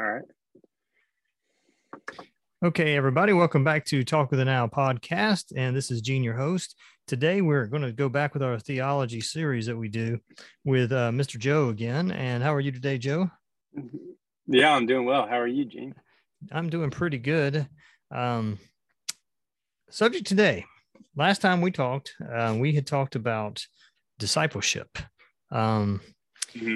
All right. Okay, everybody, welcome back to Talk with the Now podcast. And this is Gene, your host. Today, we're going to go back with our theology series that we do with uh, Mr. Joe again. And how are you today, Joe? Yeah, I'm doing well. How are you, Gene? I'm doing pretty good. Um, subject today. Last time we talked, uh, we had talked about discipleship. Um, mm-hmm.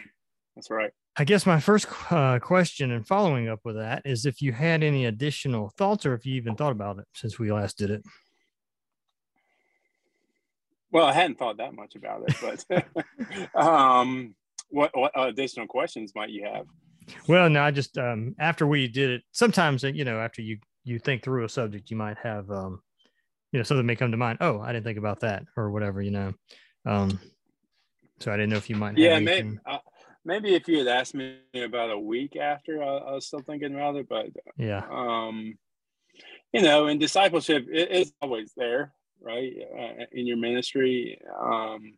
That's right. I guess my first uh, question and following up with that is if you had any additional thoughts or if you even thought about it since we last did it. Well, I hadn't thought that much about it, but um, what, what additional questions might you have? Well, no, I just um, after we did it, sometimes uh, you know after you you think through a subject, you might have um, you know something may come to mind. Oh, I didn't think about that or whatever, you know. Um, so I didn't know if you might. Yeah, maybe. Maybe if you had asked me about a week after, I, I was still thinking about it. But yeah, um, you know, in discipleship, it is always there, right? Uh, in your ministry, um,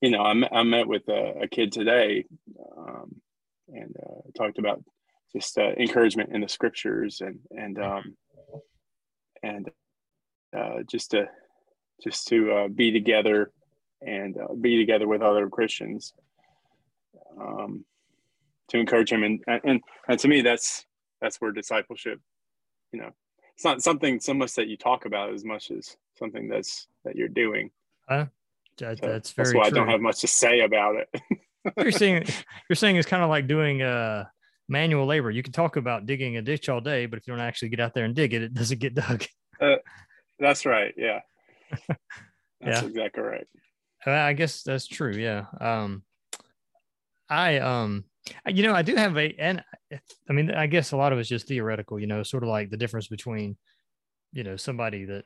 you know, I, met, I met with a, a kid today, um, and uh, talked about just uh, encouragement in the scriptures and and um, and uh, just to just to uh, be together and uh, be together with other Christians um, to encourage him. And, and, and to me, that's, that's where discipleship, you know, it's not something so much that you talk about as much as something that's, that you're doing. Uh, that, so that's very that's why true. I don't have much to say about it. you're saying, you're saying it's kind of like doing, uh, manual labor. You can talk about digging a ditch all day, but if you don't actually get out there and dig it, it doesn't get dug. Uh, that's right. Yeah. That's yeah. exactly right. I guess that's true. Yeah. Um, I um you know I do have a and I mean I guess a lot of it's just theoretical, you know, sort of like the difference between you know somebody that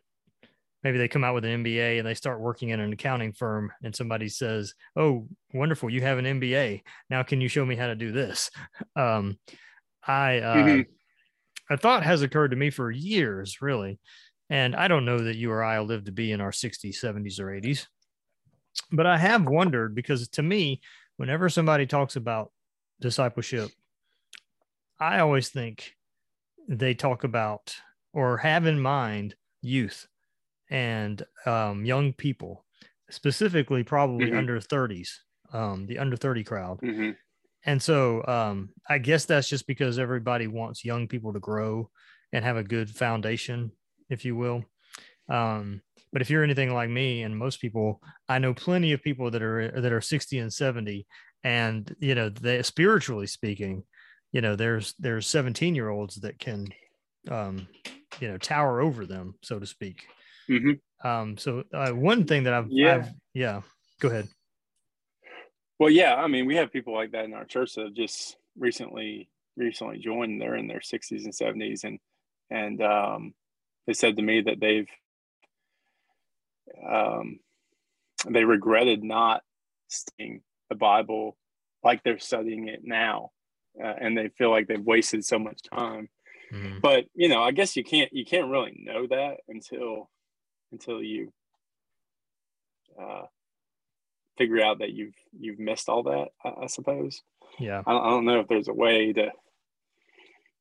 maybe they come out with an MBA and they start working in an accounting firm and somebody says, "Oh, wonderful, you have an MBA. Now can you show me how to do this?" Um I uh mm-hmm. a thought has occurred to me for years, really. And I don't know that you or I will live to be in our 60s, 70s, or 80s. But I have wondered because to me, whenever somebody talks about discipleship, I always think they talk about or have in mind youth and um, young people, specifically probably mm-hmm. under 30s, um, the under 30 crowd. Mm-hmm. And so um, I guess that's just because everybody wants young people to grow and have a good foundation, if you will. Um, but if you're anything like me and most people, I know plenty of people that are that are 60 and 70, and you know, they spiritually speaking, you know, there's there's 17 year olds that can, um, you know, tower over them, so to speak. Mm-hmm. Um, so uh, one thing that I've yeah I've, yeah, go ahead. Well, yeah, I mean, we have people like that in our church that have just recently recently joined. They're in their 60s and 70s, and and um, they said to me that they've um, they regretted not studying the Bible like they're studying it now, uh, and they feel like they've wasted so much time. Mm-hmm. But you know, I guess you can't you can't really know that until until you uh, figure out that you've you've missed all that. I, I suppose. Yeah. I, I don't know if there's a way to.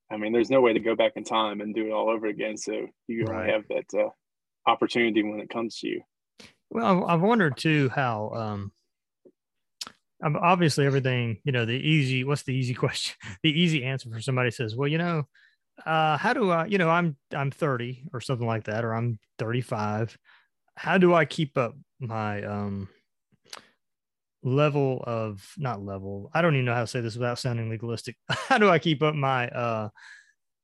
I mean, there's no way to go back in time and do it all over again. So you right. only have that uh, opportunity when it comes to you. Well, I've wondered too how, um, obviously everything, you know, the easy, what's the easy question? The easy answer for somebody says, well, you know, uh, how do I, you know, I'm, I'm 30 or something like that, or I'm 35. How do I keep up my, um, level of not level i don't even know how to say this without sounding legalistic how do i keep up my uh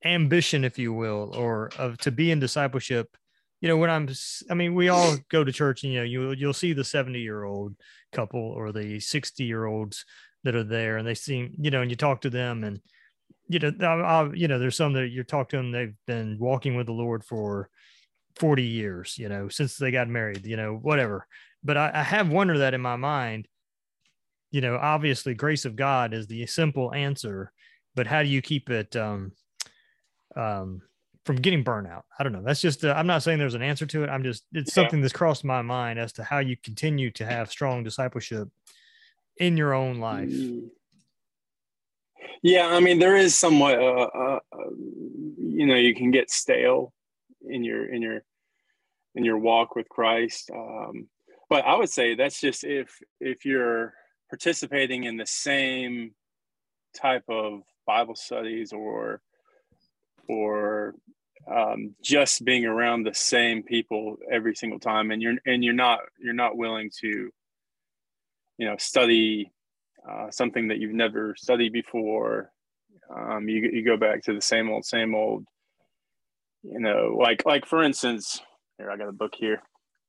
ambition if you will or of to be in discipleship you know when i'm i mean we all go to church and you know you you'll see the 70 year old couple or the 60 year olds that are there and they seem you know and you talk to them and you know I'll, you know there's some that you talk to them they've been walking with the lord for 40 years you know since they got married you know whatever. But I, I have wondered that in my mind you know obviously grace of god is the simple answer but how do you keep it um um from getting burnout. I don't know. That's just, uh, I'm not saying there's an answer to it. I'm just, it's yeah. something that's crossed my mind as to how you continue to have strong discipleship in your own life. Mm. Yeah, I mean, there is somewhat, uh, uh, uh, you know, you can get stale in your in your in your walk with Christ. Um, but I would say that's just if if you're participating in the same type of Bible studies or or um, just being around the same people every single time, and you're and you're not you're not willing to, you know, study uh, something that you've never studied before. Um, you you go back to the same old same old. You know, like like for instance, here I got a book here.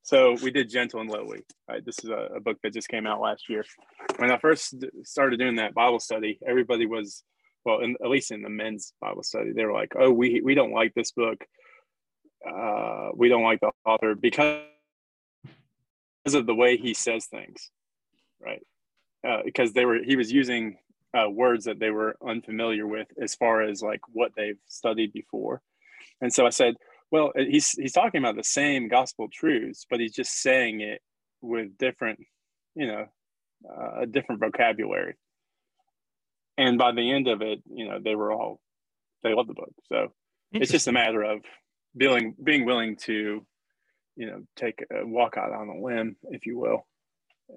So we did Gentle and Lowly. Right, this is a, a book that just came out last year. When I first started doing that Bible study, everybody was well, in, at least in the men's Bible study, they were like, "Oh, we we don't like this book. Uh, we don't like the author because of the way he says things, right? Uh, because they were he was using uh, words that they were unfamiliar with as far as like what they've studied before, and so I said, well, he's he's talking about the same gospel truths, but he's just saying it with different, you know, uh, a different vocabulary and by the end of it, you know, they were all they loved the book. So it's just a matter of being being willing to, you know, take a walk out on a limb, if you will,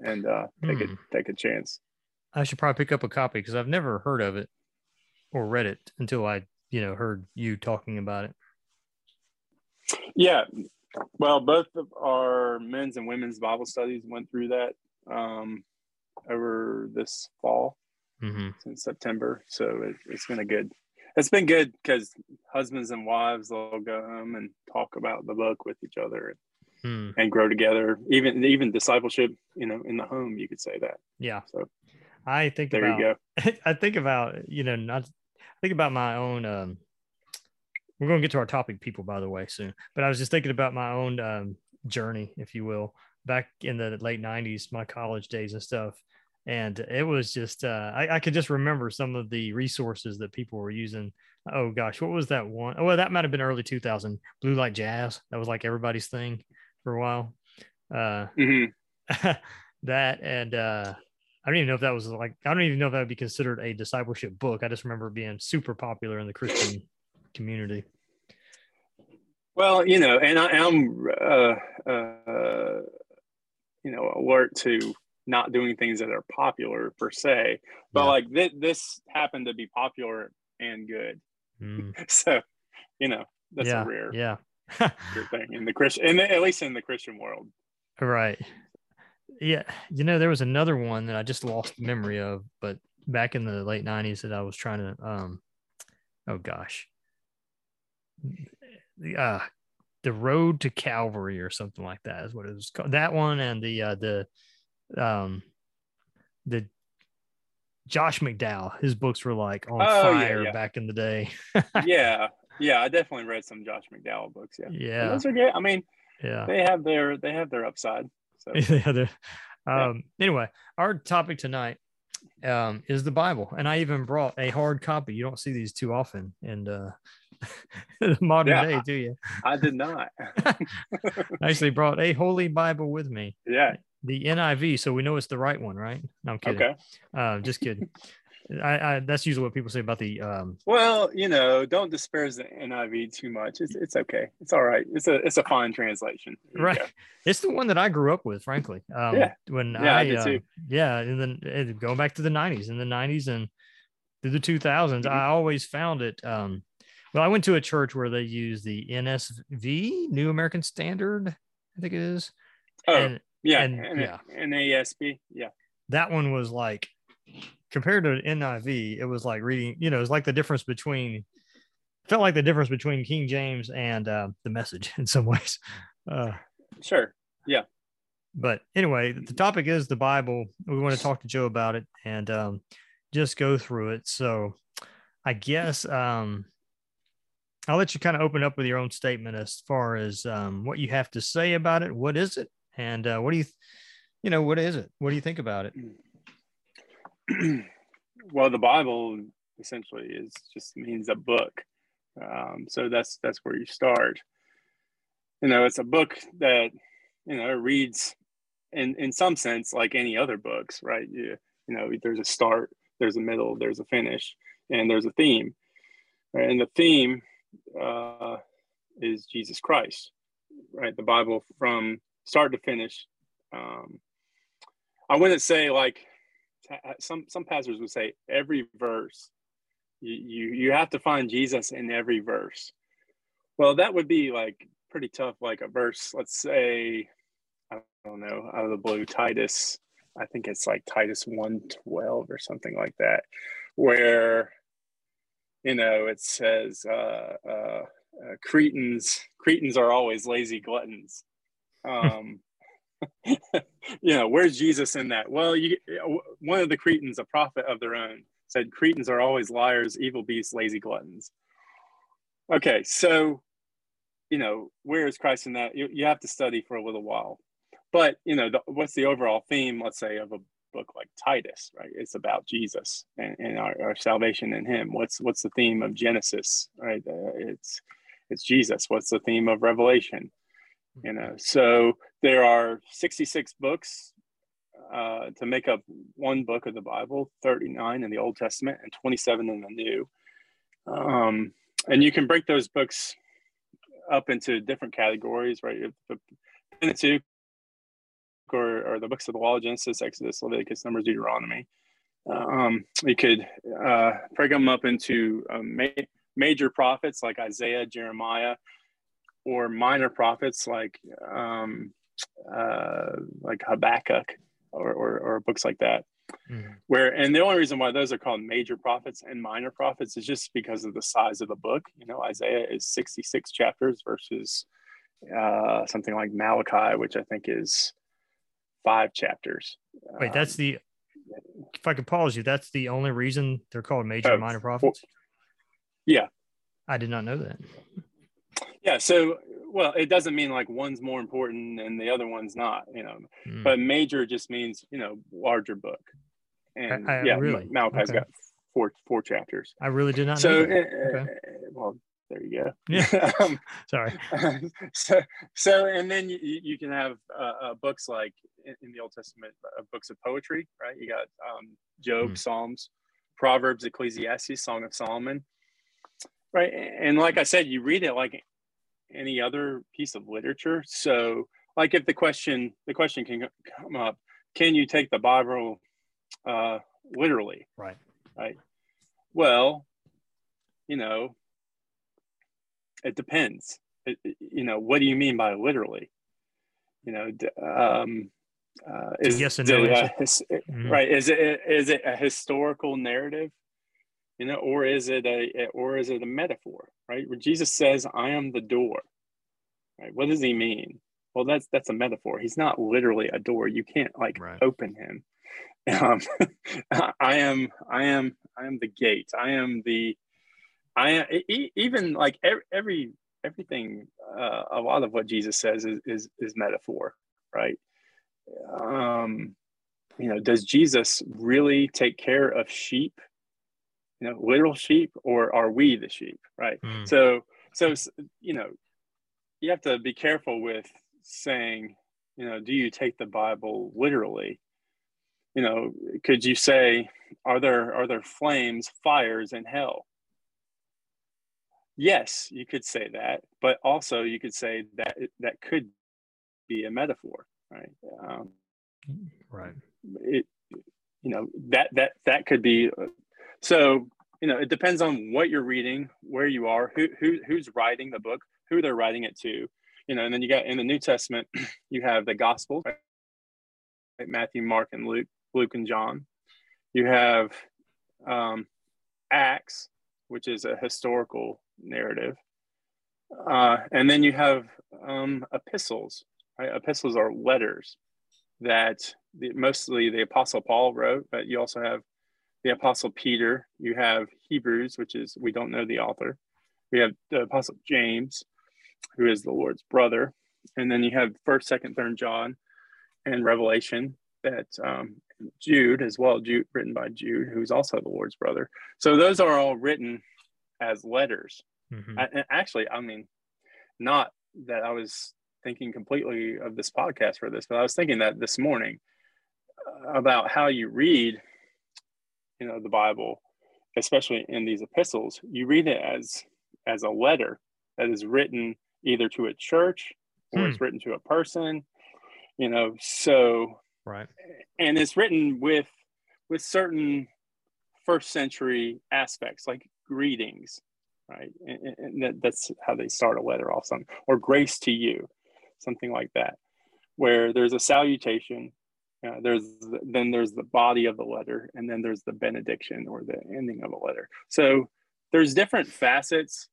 and uh, take hmm. a take a chance. I should probably pick up a copy because I've never heard of it or read it until I, you know, heard you talking about it. Yeah, well, both of our men's and women's Bible studies went through that um, over this fall mm-hmm. since September. So it, it's been a good. It's been good because husbands and wives they'll go home and talk about the book with each other and, hmm. and grow together. Even even discipleship, you know, in the home, you could say that. Yeah. So I think there about, you go. I think about you know not think about my own. Um, we're going to get to our topic, people, by the way, soon. But I was just thinking about my own um, journey, if you will, back in the late '90s, my college days and stuff and it was just uh, I, I, could just remember some of the resources that people were using. Oh gosh what was that one? Oh, well that might have been early 2000 Blue Like Jazz. That was like everybody's thing for a while. Uh, mm-hmm. that and uh, i don't even know if that was like i don't even know if that would be considered a discipleship book. I just remember being super popular in the christian community. Well you know and I, am uh, uh, you know alert to not doing things that are popular per se, but yeah. like th- this happened to be popular and good. Mm. so, you know, that's yeah, a rare, yeah, rare thing in the Christian, at least in the Christian world. Right. Yeah. You know, there was another one that I just lost memory of, but back in the late nineties that I was trying to, um, oh gosh, the, uh, the road to Calvary or something like that is what it was called. That one and the, uh, the, um the Josh McDowell, his books were like on oh, fire yeah, yeah. back in the day. yeah, yeah, I definitely read some Josh McDowell books. Yeah, yeah, and those are good. I mean, yeah, they have their they have their upside. So yeah, um, anyway, our topic tonight um, is the Bible, and I even brought a hard copy. You don't see these too often in uh, modern yeah, day, do you? I did not. I actually brought a Holy Bible with me. Yeah, the NIV, so we know it's the right one, right? No, I'm kidding. Okay. Uh, just kidding. I, I, that's usually what people say about the. Um, well, you know, don't disparage the NIV too much. It's it's okay. It's all right. It's a it's a fine translation. Right. It's the one that I grew up with, frankly. Um, yeah. When yeah, I, I did uh, too. Yeah, and then going back to the '90s, in the '90s and through the 2000s, mm-hmm. I always found it. Um, well, I went to a church where they use the NSV, New American Standard, I think it is. Oh. And, yeah, and, and yeah, NASB. Yeah, that one was like compared to NIV, it was like reading. You know, it's like the difference between felt like the difference between King James and uh, the Message in some ways. Uh, sure. Yeah. But anyway, the topic is the Bible. We want to talk to Joe about it and um, just go through it. So, I guess um, I'll let you kind of open up with your own statement as far as um, what you have to say about it. What is it? And uh, what do you, you know, what is it? What do you think about it? well, the Bible essentially is just means a book. Um, so that's that's where you start. You know, it's a book that you know reads in in some sense like any other books, right? You you know, there's a start, there's a middle, there's a finish. and there's a theme, and the theme uh, is Jesus Christ, right? The Bible from start to finish. Um, I wouldn't say like some some pastors would say every verse. You, you you have to find Jesus in every verse. Well, that would be like pretty tough. Like a verse, let's say, I don't know, out of the blue, Titus. I think it's like Titus one twelve or something like that, where you know it says uh, uh, uh, Cretans Cretans are always lazy gluttons. Um, you know, where's Jesus in that? Well, you, one of the Cretans, a prophet of their own, said Cretans are always liars, evil beasts, lazy gluttons. Okay, so you know, where is Christ in that? You, you have to study for a little while. But you know, the, what's the overall theme, let's say, of a book like Titus, right? It's about Jesus and, and our, our, salvation in Him. What's what's the theme of Genesis, right? Uh, it's it's Jesus. What's the theme of Revelation? You know, so there are 66 books uh, to make up one book of the Bible, 39 in the Old Testament and 27 in the New. Um, and you can break those books up into different categories, right? The Pentateuch or, or the books of the law, Genesis, Exodus, Leviticus, Numbers, Deuteronomy. Um, you could uh, break them up into um, ma- major prophets like Isaiah, Jeremiah, or minor prophets like um, uh, like Habakkuk or, or, or books like that. Mm. Where and the only reason why those are called major prophets and minor prophets is just because of the size of the book. You know, Isaiah is 66 chapters versus uh, something like Malachi, which I think is five chapters. Wait, that's um, the. If I could pause you, that's the only reason they're called major oh, and minor prophets. Yeah, I did not know that. Yeah, so well, it doesn't mean like one's more important and the other one's not, you know. Mm. But major just means you know larger book, and I, I yeah, really? Malachi's okay. got four four chapters. I really did not. So, know uh, okay. well, there you go. Yeah. um, Sorry. so, so, and then you, you can have uh, uh, books like in, in, the Old Testament, uh, books of poetry, right? You got um, Job, mm. Psalms, Proverbs, Ecclesiastes, Song of Solomon, right? And like I said, you read it like any other piece of literature. So, like if the question the question can come up, can you take the Bible uh, literally? Right. Right. Well, you know, it depends. It, you know, what do you mean by literally? You know, um, uh, is yes and no. It, his, mm-hmm. Right? Is it is it a historical narrative? You know, or is it a or is it a metaphor? Right? Where Jesus says, "I am the door." Right? What does he mean? Well, that's that's a metaphor. He's not literally a door. You can't like right. open him. Um, I am I am I am the gate. I am the I am even like every, every everything. Uh, a lot of what Jesus says is is, is metaphor, right? Um, you know, does Jesus really take care of sheep? You know, literal sheep, or are we the sheep? Right. Mm. So, so you know, you have to be careful with saying, you know, do you take the Bible literally? You know, could you say, are there are there flames, fires in hell? yes you could say that but also you could say that that could be a metaphor right um, right it you know that that that could be uh, so you know it depends on what you're reading where you are who, who who's writing the book who they're writing it to you know and then you got in the new testament you have the gospel right? matthew mark and luke luke and john you have um, acts which is a historical narrative. Uh, and then you have um, epistles. Right? Epistles are letters that the, mostly the Apostle Paul wrote, but you also have the Apostle Peter. You have Hebrews, which is, we don't know the author. We have the Apostle James, who is the Lord's brother. And then you have 1st, 2nd, 3rd John and Revelation that um, Jude as well, Jude, written by Jude, who's also the Lord's brother. So those are all written as letters. Mm-hmm. I, actually, I mean, not that I was thinking completely of this podcast for this, but I was thinking that this morning uh, about how you read, you know, the Bible. especially in these epistles, you read it as as a letter that is written either to a church or hmm. it's written to a person. You know, so right, and it's written with with certain first century aspects like greetings, right? And, and that, that's how they start a letter off, something or grace to you, something like that, where there's a salutation uh, there's then there's the body of the letter and then there's the benediction or the ending of a letter. So there's different facets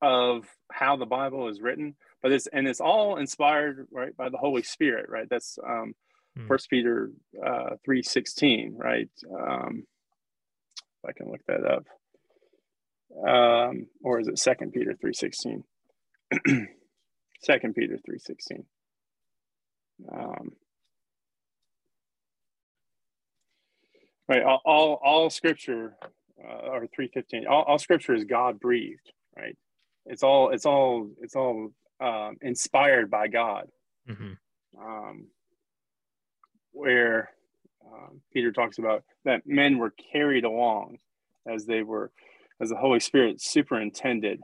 of how the bible is written but it's and it's all inspired right by the holy spirit right? That's um hmm. first peter uh 316 right? Um if i can look that up. Um or is it second peter 316 second peter 316 um right all, all, all scripture uh, or 315 all, all scripture is god breathed right? It's all it's all it's all um, inspired by god. Mm-hmm. um, where um, peter talks about that men were carried along as they were as the holy spirit superintended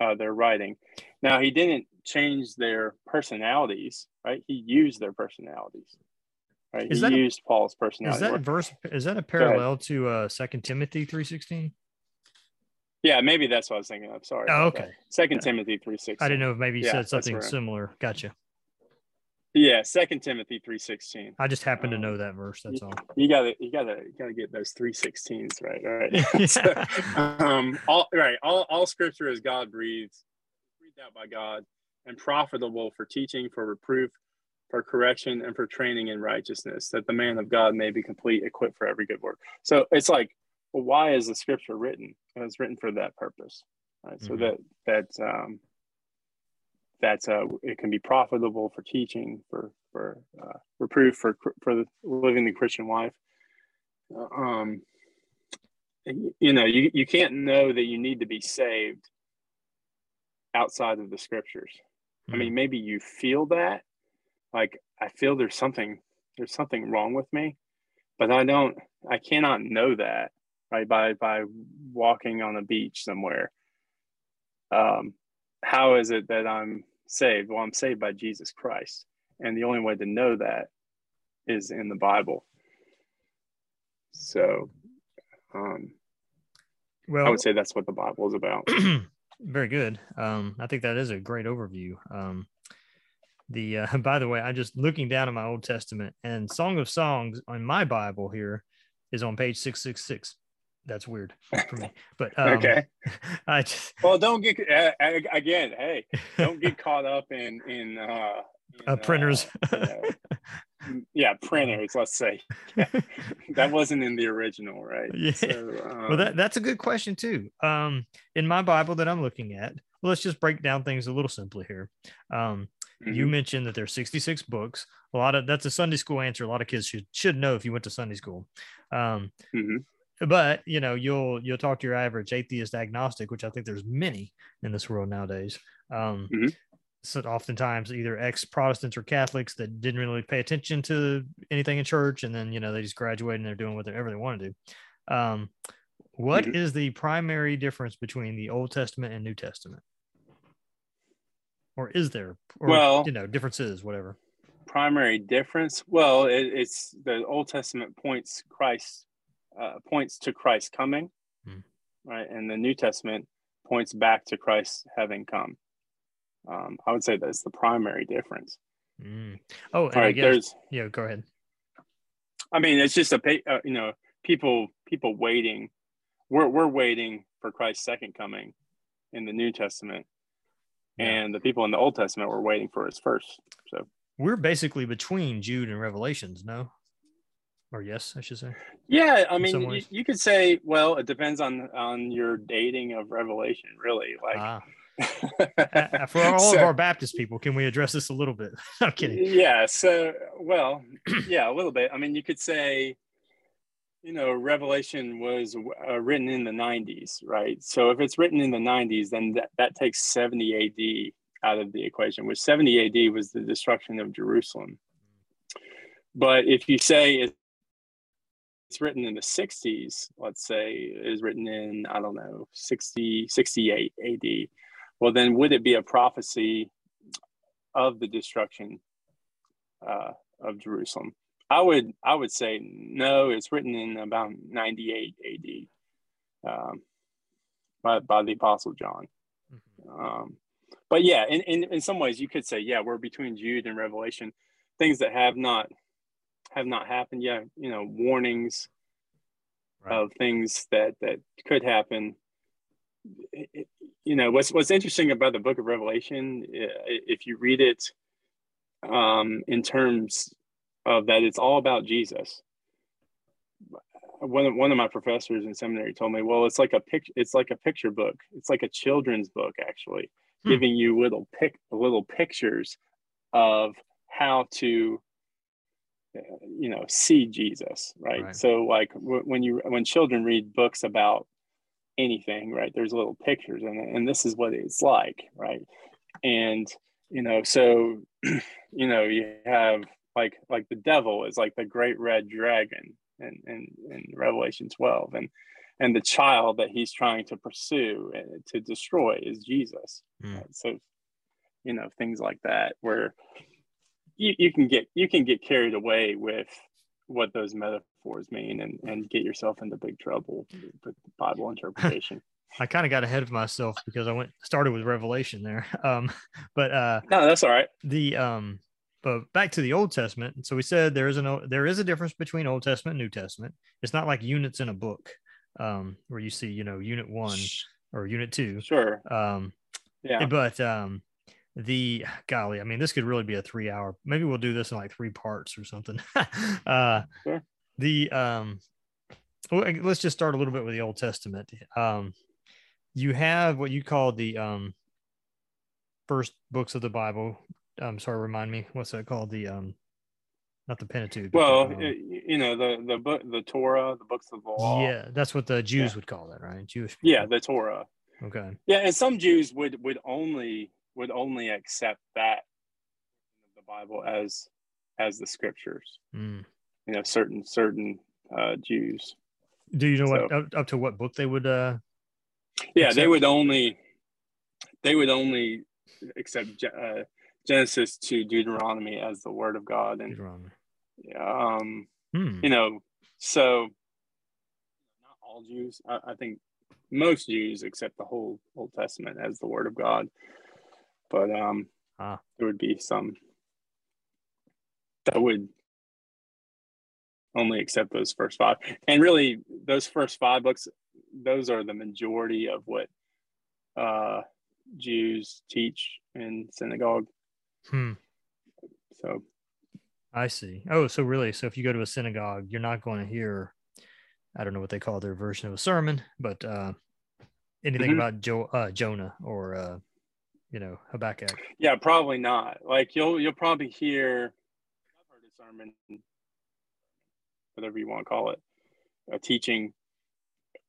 uh, their writing. Now he didn't change their personalities right? He used their personalities Right? Is he that used a, Paul's personality. Is that a verse? Is that a parallel to uh Second Timothy three sixteen? Yeah, maybe that's what I was thinking of. Sorry. Oh, okay. Second yeah. Timothy three sixteen. I didn't know if maybe you yeah, said something similar. Gotcha. Yeah, Second Timothy three sixteen. I just happen um, to know that verse. That's you, all. You gotta, you gotta, you gotta get those three sixteens right. All right. so, um, all right. All, all Scripture is God breathed, breathed out by God, and profitable for teaching, for reproof, for correction and for training in righteousness, that the man of God may be complete, equipped for every good work. So it's like, well, why is the scripture written? And it's written for that purpose, right? Mm-hmm. So that that um, that's uh, it can be profitable for teaching, for for uh, reproof, for for the, living the Christian life. Um, you know, you you can't know that you need to be saved outside of the scriptures. I mean, mm. maybe you feel that, like I feel there's something there's something wrong with me, but I don't I cannot know that right by by walking on a beach somewhere. Um, how is it that I'm saved? Well, I'm saved by Jesus Christ, and the only way to know that is in the Bible. So, um, well, I would say that's what the Bible is about. very good. Um, I think that is a great overview. Um, the uh, by the way, I'm just looking down at my Old Testament and Song of Songs on my Bible here is on page 666. That's weird for me, but um, okay. I just well, don't get uh, again. Hey, don't get caught up in in, uh, in uh, printers. Uh, yeah, printers. Let's say yeah. that wasn't in the original, right? Yeah. So, um, well, that, that's a good question too. Um, in my Bible that I'm looking at, well, let's just break down things a little simply here. Um, Mm-hmm. You mentioned that there's 66 books. A lot of that's a Sunday school answer. A lot of kids should should know if you went to Sunday school. Um, mm-hmm. But you know, you'll you'll talk to your average atheist agnostic, which I think there's many in this world nowadays. Um, mm-hmm. So oftentimes, either ex Protestants or Catholics that didn't really pay attention to anything in church, and then you know they just graduate and they're doing whatever they want to do. Um, what mm-hmm. is the primary difference between the Old Testament and New Testament? Or is there? Or, well, you know, differences, whatever. Primary difference. Well, it, it's the Old Testament points Christ uh, points to Christ coming, hmm. right, and the New Testament points back to Christ having come. Um, I would say that's the primary difference. Mm. Oh, and right, guess, there's yeah. Go ahead. I mean, it's just a uh, you know people people waiting. We're we're waiting for Christ's second coming in the New Testament, and the people in the Old Testament were waiting for his first. So we're basically between Jude and Revelations, no? Or yes, I should say. Yeah, I mean, you, you, could say, well, it depends on on your dating of Revelation, really. Like. Ah. for all so, of our Baptist people, can we address this a little bit? I'm kidding. Yeah. So, well, yeah, a little bit. I mean, you could say you know, Revelation was uh, written in the 90s, right? So if it's written in the 90s, then that, that takes 70 AD out of the equation, which 70 AD was the destruction of Jerusalem. But if you say it's written in the 60s, let's say, is written in, I don't know, 60, 68 AD, well, then would it be a prophecy of the destruction uh, of Jerusalem? I would I would say no. It's written in about 98 AD um, by, by the Apostle John. Mm-hmm. Um, but yeah, in, in, in some ways you could say, yeah, we're between Jude and Revelation, things that have not have not happened yet. You know, warnings right. of things that that could happen. It, you know, what's what's interesting about the Book of Revelation, if you read it um, in terms of that, it's all about Jesus. One of, one of my professors in seminary told me, well, it's like a picture. It's like a picture book. It's like a children's book, actually hmm. giving you little pic little pictures of how to you know see jesus right, right. so like w- when you when children read books about anything right there's little pictures it and this is what it's like right and you know so you know you have like like the devil is like the great red dragon in in, in revelation 12 and and the child that he's trying to pursue to destroy is Jesus. Mm. Right? So, you know, things like that where you, you can get you can get carried away with what those metaphors mean and, and get yourself into big trouble with Bible interpretation. I kind of got ahead of myself because I went started with Revelation there. Um, but uh, no, that's all right. The um, but back to the Old Testament. So we said there is an there is a difference between Old Testament and New Testament. It's not like units in a book um, where you see, you know, unit one or unit two. Sure. Um, yeah. But um, the golly, I mean, this could really be a three hour. Maybe we'll do this in like three parts or something. uh, sure. The um, let's just start a little bit with the Old Testament. Um, you have what you call the um, first books of the Bible. I'm sorry, remind me, what's that called? The um, not the Pentateuch. Well, um, you know the the book, the Torah, the books of the law. Yeah, that's what the Jews yeah. would call it, right? Jewish. People. Yeah, the Torah. Okay. Yeah, and some Jews would would only would only accept that the Bible as as the scriptures. Mm. You know, certain certain uh, Jews. Do you know so, what up, up, to what book they would? uh Yeah, accept? they would only they would only accept uh, Genesis to Deuteronomy as the word of God, and um, hmm. you know, so not all Jews. I, I, think most Jews accept the whole Old Testament as the word of God, but um, ah. there would be some that would only accept those first five, and really those first five books, those are the majority of what uh, Jews teach in synagogue. Hmm. So I see. Oh, so really, so if you go to a synagogue, you're not going to hear, I don't know what they call their version of a sermon, but uh, anything mm-hmm. about jo- uh, Jonah or, uh, you know, Habakkuk. Yeah, probably not. Like you'll you'll probably hear, I've heard a sermon, whatever you want to call it, a teaching,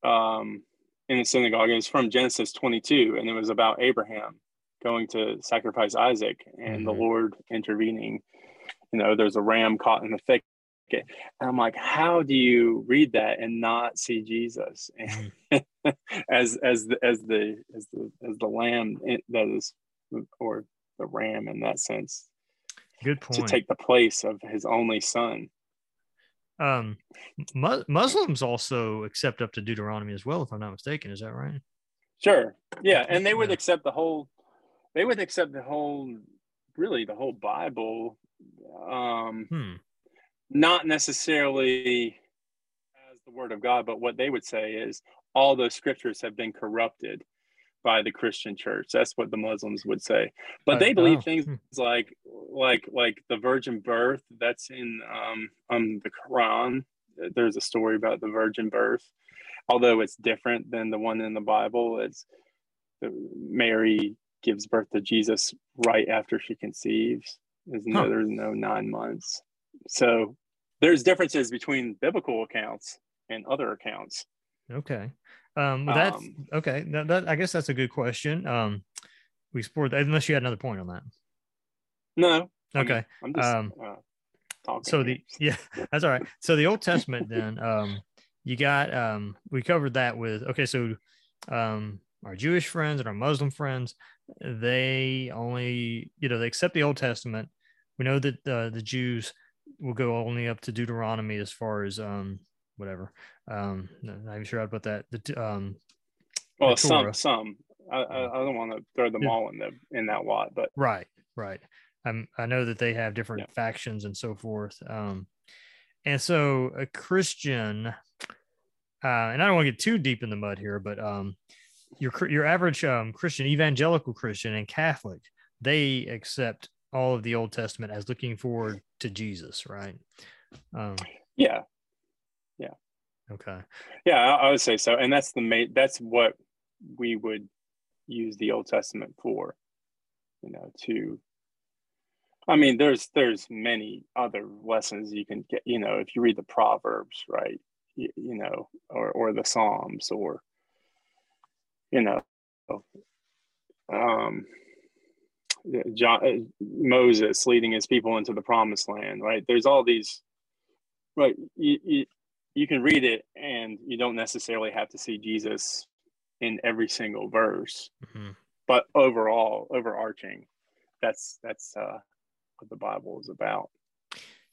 um, in the synagogue. It was from Genesis 22, and it was about Abraham going to sacrifice Isaac and mm-hmm. the Lord intervening. You know, there's a ram caught in the thicket. And I'm like, how do you read that and not see Jesus mm-hmm. as as the as the as the as the lamb that is or the ram in that sense? Good point. To take the place of his only son. Um, mu- Muslims also accept up to Deuteronomy as well, if I'm not mistaken. Is that right? Sure. Yeah, and they would yeah. accept the whole they would accept the whole really the whole bible um hmm. not necessarily as the word of god but what they would say is all those scriptures have been corrupted by the christian church. That's what the muslims would say. But they believe things hmm. like like like the virgin birth that's in um um the quran. There's a story about the virgin birth. Although it's different than the one in the bible it's mary gives birth to Jesus right after she conceives. There's no, huh. there's no nine months. So there's differences between biblical accounts and other accounts. Okay. Um, well, that's um, okay. That, that, I guess that's a good question. Um, we explored that unless you had another point on that. No. Okay. I'm, I'm just, um, uh, so the yeah, that's all right. So the Old Testament then, um, you got um, we covered that with okay, so um, our Jewish friends and our Muslim friends, they only you know they accept the Old Testament. We know that uh, the Jews will go only up to Deuteronomy as far as um whatever. Um, not even sure I'd put that. The um, well, the some some. I, I don't want to throw them yeah. all in the in that lot, but right, right. I'm, I know that they have different yeah. factions and so forth. Um, and so a Christian, uh, and I don't want to get too deep in the mud here, but um, your your average um, Christian, evangelical Christian, and Catholic, they accept all of the Old Testament as looking forward to Jesus, right? Um, yeah, yeah, okay, yeah, I, I would say so, and that's the main. That's what we would use the Old Testament for, you know, to I mean, there's there's many other lessons you can get. You know, if you read the Proverbs, right? You, you know, or or the Psalms, or you know, um, John, uh, Moses leading his people into the Promised Land, right? There's all these, right? You, you you can read it, and you don't necessarily have to see Jesus in every single verse, mm-hmm. but overall, overarching, that's that's uh what the Bible is about.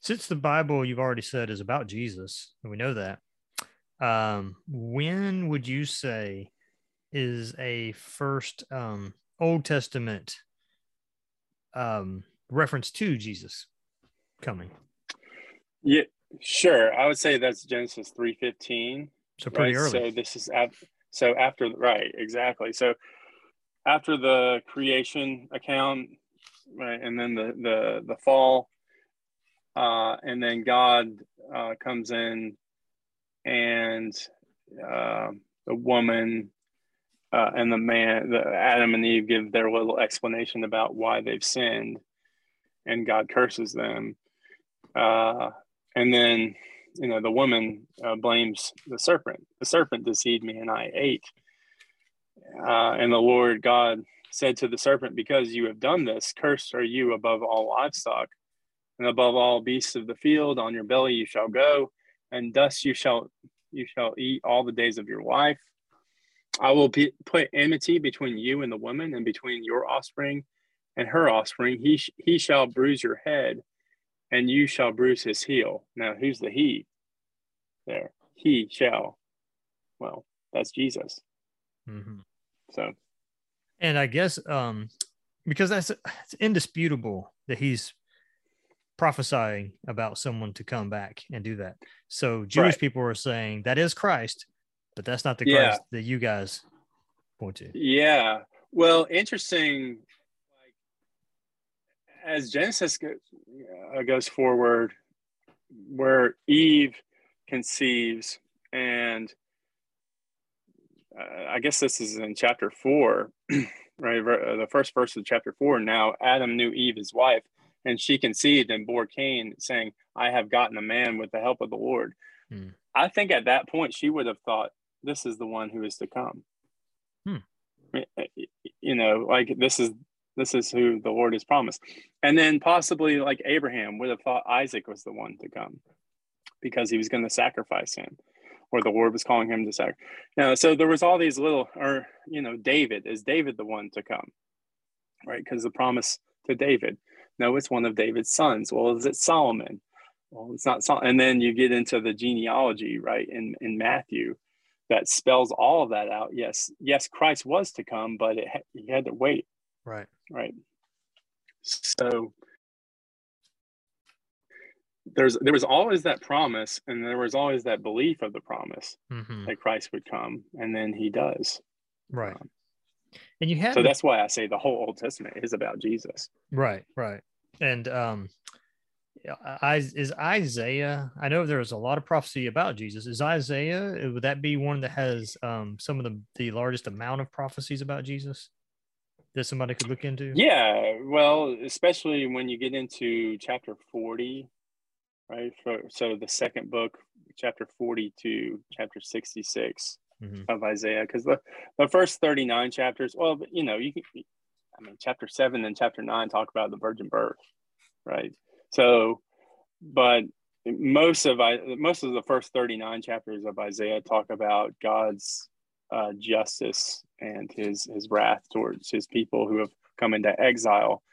Since the Bible, you've already said, is about Jesus, and we know that, um, when would you say is a first um, Old Testament um, reference to Jesus coming? Yeah, sure. I would say that's Genesis three fifteen. So pretty right? early. So this is at, so after right exactly. So after the creation account, right? And then the the the fall, uh, and then God uh, comes in, and uh, the woman uh, and the man, the Adam and Eve, give their little explanation about why they've sinned, and God curses them, uh, and then you know the woman uh, blames the serpent. The serpent deceived me, and I ate. Uh, and the Lord God said to the serpent, Because you have done this, cursed are you above all livestock, and above all beasts of the field. On your belly you shall go, and dust you shall you shall eat all the days of your life. I will be, put enmity between you and the woman, and between your offspring and her offspring. He he shall bruise your head, and you shall bruise his heel. Now, who's the he? There, he shall. Well, that's Jesus. Mm-hmm. So and I guess um, because that's it's indisputable that he's prophesying about someone to come back and do that. So Jewish right. people are saying that is Christ, but that's not the yeah. Christ that you guys point to. Yeah. Well, interesting. Like as Genesis goes, uh, goes forward, where Eve conceives, and uh, I guess this is in chapter four, right? Uh, the first verse of chapter four. Now Adam knew Eve, his wife, and she conceived and bore Cain, saying, I have gotten a man with the help of the Lord. Hmm. I think at that point she would have thought, this is the one who is to come. Hmm. You know, like this is this is who the Lord has promised. And then possibly like Abraham would have thought Isaac was the one to come because he was going to sacrifice him or the Lord was calling him to sacrifice. Now, so there was all these little, or you know, David is David the one to come, right? Because the promise to David. No, it's one of David's sons. Well, is it Solomon? Well, it's not Solomon. And then you get into the genealogy, right? In in Matthew, that spells all of that out. Yes, yes, Christ was to come, but it he had to wait. Right. Right. So there's there was always that promise and there was always that belief of the promise mm-hmm. that christ would come and then he does right um, and you have so that's why i say the whole old testament is about jesus right right and um I, is Isaiah? I know there's a lot of prophecy about Jesus. Is Isaiah? Would that be one that has um, some of the the largest amount of prophecies about Jesus that somebody could look into? Yeah, well, especially when you get into chapter forty, right? For, so the second book, chapter 42, chapter 66 mm-hmm. of Isaiah, because the, the first 39 chapters, well, you know, you can, I mean, chapter seven and chapter nine talk about the virgin birth, right? So but most of I most of the first 39 chapters of Isaiah talk about God's uh, justice and his his wrath towards his people who have come into exile.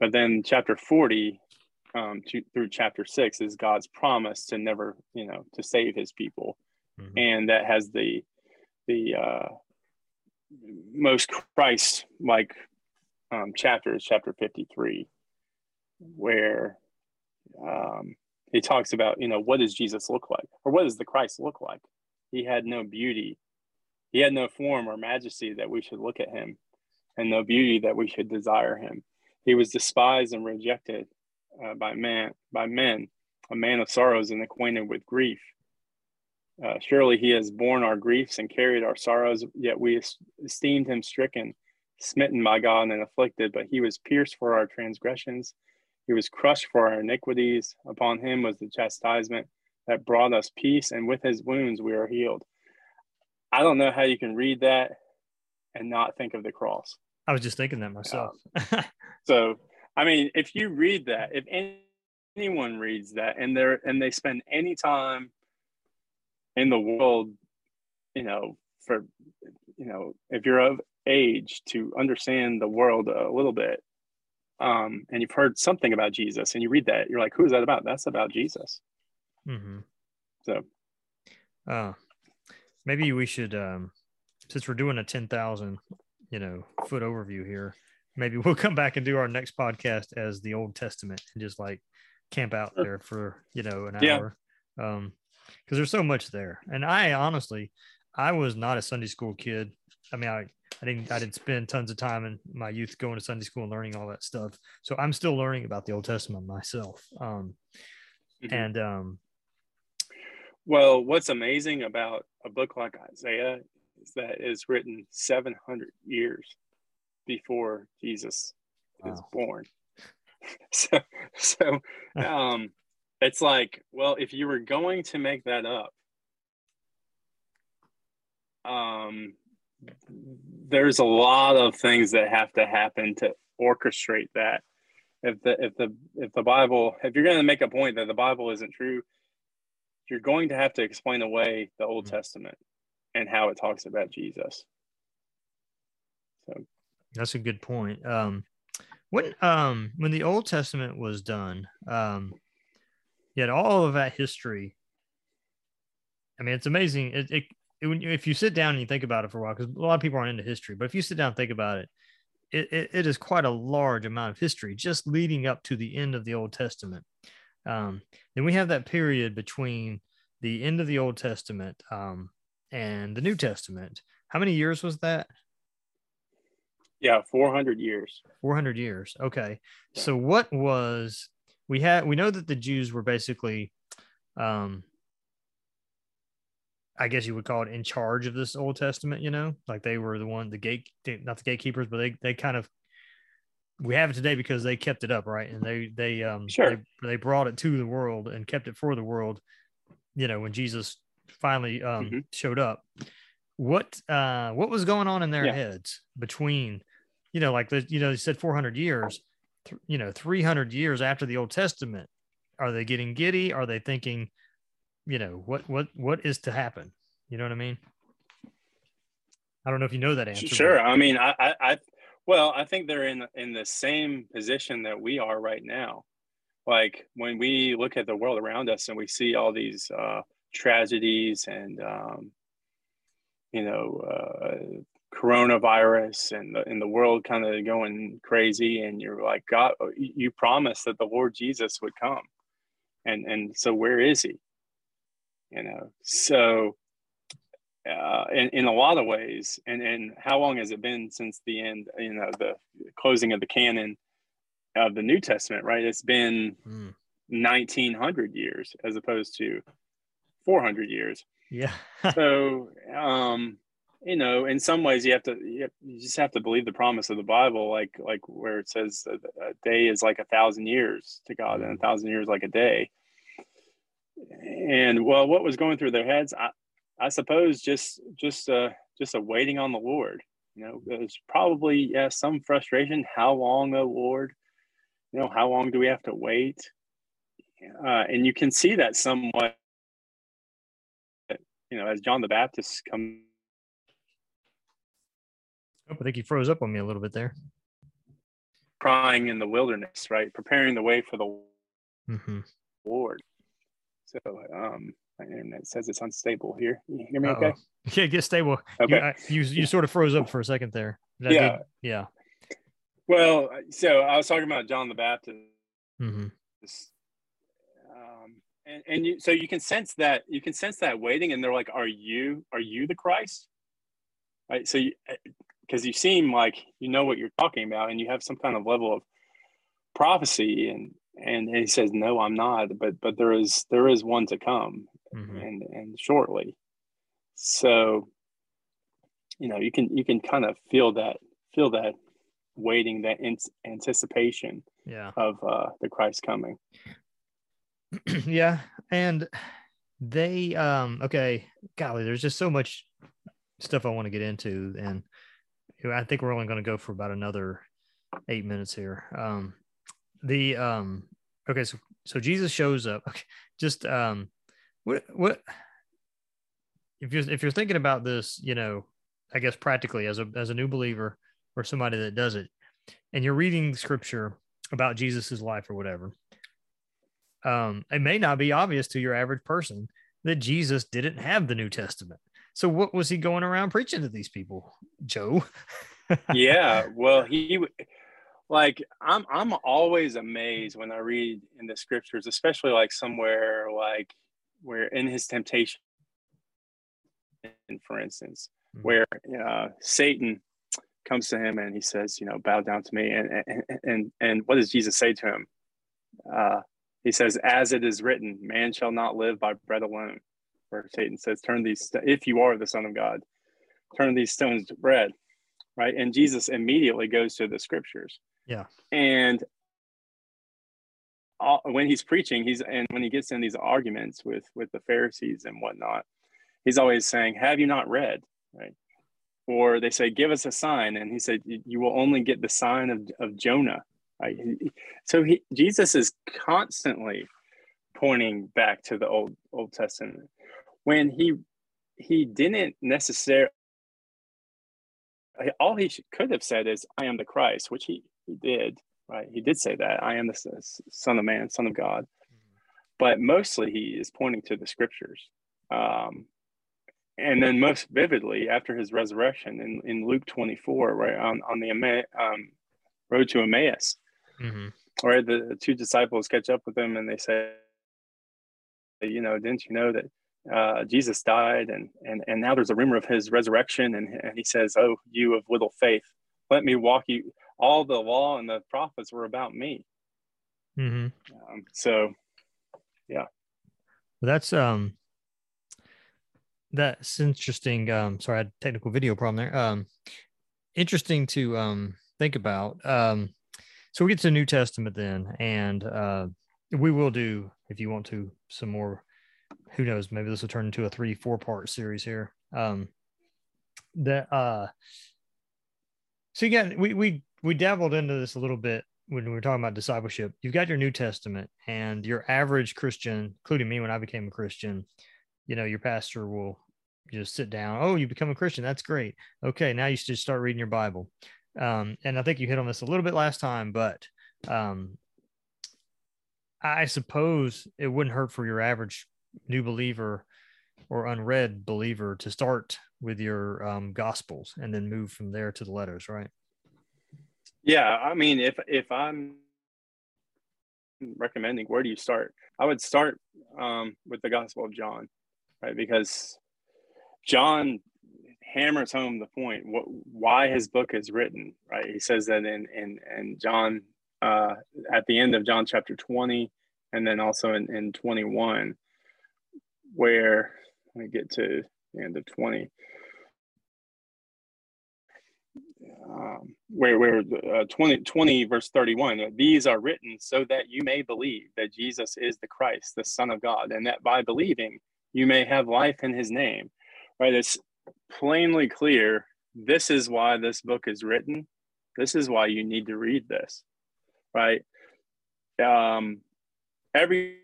But then chapter 40 um, to, through chapter six is God's promise to never, you know, to save his people. Mm-hmm. And that has the, the uh, most Christ like um, chapters, chapter 53, where um, he talks about, you know, what does Jesus look like? Or what does the Christ look like? He had no beauty. He had no form or majesty that we should look at him, and no beauty that we should desire him. He was despised and rejected uh, by man by men, a man of sorrows and acquainted with grief. Uh, surely he has borne our griefs and carried our sorrows, yet we esteemed him stricken, smitten by God and afflicted. But he was pierced for our transgressions, he was crushed for our iniquities. Upon him was the chastisement that brought us peace, and with his wounds we are healed. I don't know how you can read that and not think of the cross. I was just thinking that myself. Um, so I mean, if you read that, if anyone reads that and they're and they spend any time in the world, you know, for you know, if you're of age to understand the world a little bit, um, and you've heard something about Jesus and you read that, you're like, who is that about? That's about Jesus. Mm-hmm. So, uh, maybe we should, um, since we're doing a 10,000, you know, foot overview here, maybe we'll come back and do our next podcast as the Old Testament and just like camp out there for you know an yeah. hour. Um, because there's so much there. And I honestly, I was not a Sunday school kid. I mean, I, I didn't I didn't spend tons of time in my youth going to Sunday school and learning all that stuff. So I'm still learning about the Old Testament myself. Um, mm-hmm. and um, well, what's amazing about a book like Isaiah is that it's written 700 years before Jesus wow. is born. so, so um, it's like, well, if you were going to make that up, um, there's a lot of things that have to happen to orchestrate that. If the if the if the Bible, if you're going to make a point that the Bible isn't true, you're going to have to explain away the Old mm-hmm. Testament and how it talks about Jesus. So that's a good point. Um, when um when the Old Testament was done, um, yet all of that history. I mean, it's amazing. It, it, it when you, if you sit down and you think about it for a while, because a lot of people aren't into history, but if you sit down and think about it, it, it, it is quite a large amount of history just leading up to the end of the Old Testament. Um, then we have that period between the end of the Old Testament um, and the New Testament. How many years was that? Yeah, 400 years. 400 years. Okay. Yeah. So what was we had we know that the Jews were basically um I guess you would call it in charge of this Old Testament, you know, like they were the one, the gate, not the gatekeepers, but they, they kind of, we have it today because they kept it up. Right. And they, they, um, sure. they, they brought it to the world and kept it for the world, you know, when Jesus finally um, mm-hmm. showed up. What, uh, what was going on in their yeah. heads between you know, like the, you know, they said 400 years, th- you know, 300 years after the Old Testament. Are they getting giddy? Are they thinking, you know, what, what, what is to happen? You know what I mean? I don't know if you know that answer. Sure. But... I mean, I, I, I, well, I think they're in in the same position that we are right now. Like when we look at the world around us and we see all these uh, tragedies and um, you know uh, coronavirus and the, and the world kind of going crazy and you're like god you promised that the lord jesus would come and and so where is he you know? So uh, in, in a lot of ways and and how long has it been since the end you know the closing of the canon of the new testament right? It's been mm. 1900 years as opposed to 400 years. Yeah. So um you know in some ways you have to you, just have to believe the promise of the bible like like where it says a, day is like a thousand years to god and a mm-hmm. thousand years like a day and well what was going through their heads i i suppose just just uh just a waiting on the lord you know there's probably yeah some frustration how long oh lord you know how long do we have to wait uh, and you can see that somewhat, you know, as John the Baptist comes. Oh, I think he froze up on me a little bit there. Crying in the wilderness, right? Preparing the way for the Mm-hmm. Lord. So, um, my internet says it's unstable here. You hear me okay? Uh-oh. Yeah, get stable. Okay. You, I, you you sort of froze up for a second there. That Yeah. did- yeah. Well, so I was talking about John the Baptist. Mm-hmm. Um, and, and you, so you can sense that you can sense that waiting and they're like, are you, are you the Christ? Right. So you, because you seem like you know what you're talking about and you have some kind of level of prophecy and, and he says, no, I'm not, but, but there is, there is one to come Mm-hmm. and, and shortly. So, you know, you can, you can kind of feel that, feel that waiting, that in, anticipation Yeah. of uh, the Christ coming. yeah. And they um okay, golly, there's just so much stuff I want to get into. And I think we're only going to go for about another eight minutes here. Um the um okay, so so Jesus shows up. Okay, just um what what if you're if you're thinking about this, you know, I guess practically as a as a new believer or somebody that does it, and you're reading scripture about Jesus's life or whatever, um, it may not be obvious to your average person that Jesus didn't have the New Testament. So what was he going around preaching to these people, Joe? yeah well he like i'm i'm always amazed when i read in the scriptures especially like somewhere like where in his temptation for instance Mhm. where uh, satan comes to him and he says you know bow down to me and and and, and what does jesus say to him uh, he says as it is written man shall not live by bread alone where satan says turn these if you are the son of god turn these stones to bread right? And Jesus immediately goes to the scriptures. Yeah. And all, when he's preaching, he's and when he gets in these arguments with with the Pharisees and whatnot, he's always saying, "Have you not read?" Right? Or they say, "Give us a sign," and he said, "You will only get the sign of of Jonah." Right? So he Jesus is constantly pointing back to the old Old Testament when he he didn't necessarily all he could have said is i am the christ which he he did right? He did say that. I am the son of man son of god. But mostly he is pointing to the scriptures um, and then most vividly after his resurrection in, in luke 24 right on, on the um, road to emmaus Mhm. where the two disciples catch up with him and they say you know didn't you know that uh, Jesus died, and and and now there's a rumor of his resurrection, and, and he says, "Oh, you of little faith, let me walk you." All the law and the prophets were about me. Mhm. Um, so, yeah, That's um that's interesting. Um sorry, I had a technical video problem there. Um interesting to um think about. Um so we get to the New Testament then, and uh we will do, if you want to, some more who knows, maybe this will turn into a three, four part series here. Um that uh so again we we we dabbled into this a little bit when we were talking about discipleship, you've got your New Testament and your average Christian, including me when I became a Christian, you know, your pastor will just sit down. Oh, you become a Christian. That's great. Okay. Now you should start reading your Bible. Um, and I think you hit on this a little bit last time, but um, I suppose it wouldn't hurt for your average new believer or unread believer to start with your um, gospels and then move from there to the letters, right? Yeah, I mean, if if I'm recommending, where do you start? I would start um, with the Gospel of John, right? Because John hammers home the point what why his book is written right he says that in in in john uh at the end of john chapter 20 and then also in, in 21 where let me get to the end of 20 um, where where uh, 20, 20 verse 31 these are written so that you may believe that jesus is the christ the son of god and that by believing you may have life in his name right it's plainly clear this is why this book is written this is why you need to read this right um every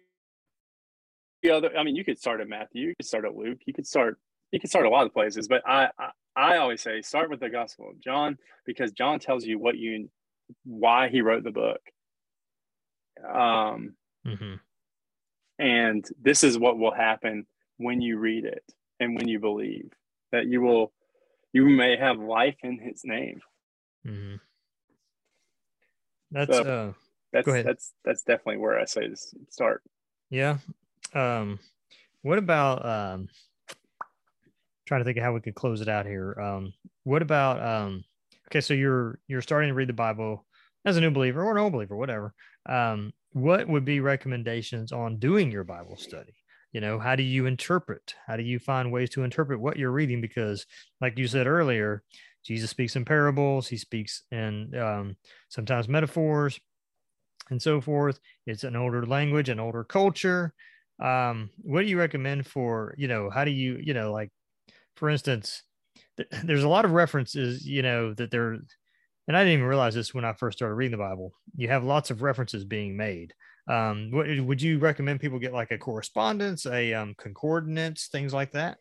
other. I mean, you could start at Matthew, you could start at Luke, you could start you could start a lot of places, but I, I I always say start with the Gospel of John because John tells you what you why he wrote the book. Um, mm-hmm. and this is what will happen when you read it and when you believe that you will you may have life in his name. Mm-hmm. That's so uh, that's that's that's definitely where I say to start. Yeah. Um, what about um, trying to think of how we could close it out here. Um, what about um, okay, so you're you're starting to read the Bible as a new believer or an old believer, whatever. Um, what would be recommendations on doing your Bible study? You know, how do you interpret? How do you find ways to interpret what you're reading? Because, like you said earlier, Jesus speaks in parables. He speaks in um, sometimes metaphors and so forth. It's an older language, an older culture. Um, what do you recommend for, you know, how do you, you know, like for instance, th- there's a lot of references, you know, that there, and I didn't even realize this when I first started reading the Bible. You have lots of references being made. Um, what would you recommend people get like a correspondence, a um, concordance, things like that?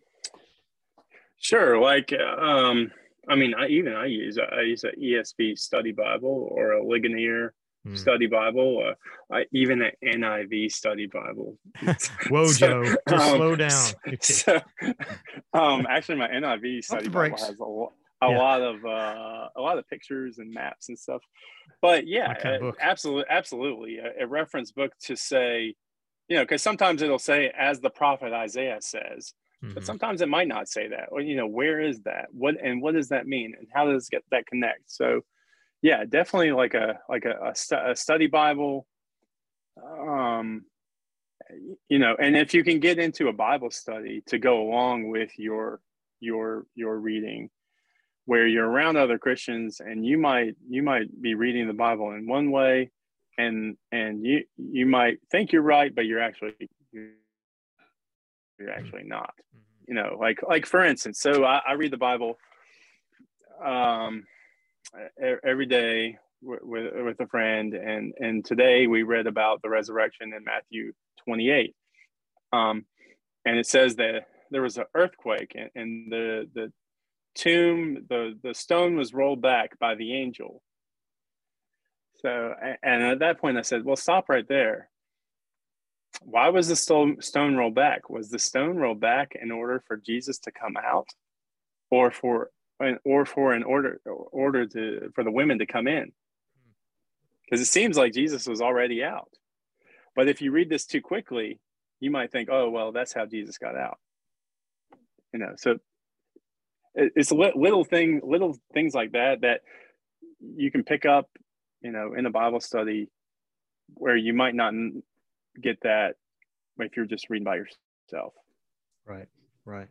Sure. Like, um, I mean, I even I use I use an ESV study Bible or a Ligonier mm. study Bible, uh, even an NIV study Bible. Whoa, so, Joe, just um, slow down. so, um, actually, my NIV study Bible has a, a yeah. lot of uh, a lot of pictures and maps and stuff. But yeah, uh, absolutely, absolutely, a, a reference book to say, you know, because sometimes it'll say, as the prophet Isaiah says. Mm-hmm. But sometimes it might not say that, or you know, where is that? What and what does that mean, and how does get that connect? So, yeah, definitely like a like a, a, stu- a study Bible. Um, you know, and if you can get into a Bible study to go along with your your your reading, where you're around other Christians and you might you might be reading the Bible in one way, and and you you might think you're right, but you're actually you're actually not. Mm-hmm. You know, like like for instance, so I, I read the Bible. Um, every day with, with a friend. And and today we read about the resurrection in matthew 28 um, and it says that there was an earthquake and, and the the tomb the the stone was rolled back by the angel. So and at that point i said well stop right there. Why was the stone stone rolled back? Was the stone rolled back in order for jesus to come out or for or for an order order to for the women to come in. Because it seems like jesus was already out. But if you read this too quickly you might think oh well that's how jesus got out. You know so it's little thing little things like that that you can pick up you know in a bible study where you might not get that if you're just reading by yourself. Right right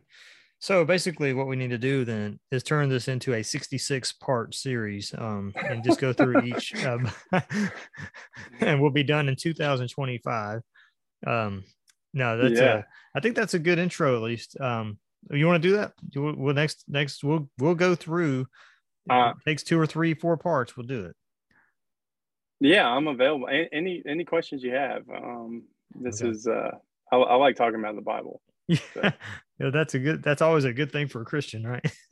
so basically, what we need to do then is turn this into a 66 part series um, and just go through each, um, and we'll be done in 2025. Um, no, that's yeah. a, I think that's a good intro at least. Um, you want to do that? We'll next next we'll we'll go through. Uh, takes two or three, four parts. We'll do it. Yeah, I'm available. Any any questions you have? Um, this okay. is uh, I, I like talking about the Bible. Yeah, so. You know, that's a good. That's always a good thing for a Christian, right?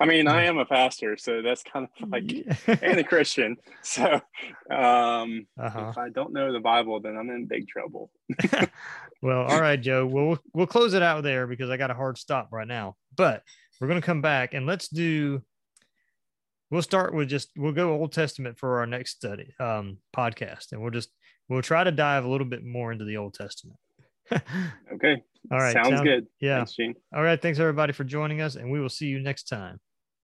I mean, I am a pastor, so that's kind of like yeah. and a Christian. So, um, uh-huh. if I don't know the Bible, then I'm in big trouble. well, all right, Joe. We'll we'll close it out there because I got a hard stop right now. But we're gonna come back and let's do. We'll start with just we'll go Old Testament for our next study um, podcast, and we'll just we'll try to dive a little bit more into the Old Testament. Okay. All right. Sounds, Sounds good. Yeah. Thanks, All right. Thanks everybody for joining us, and we will see you next time.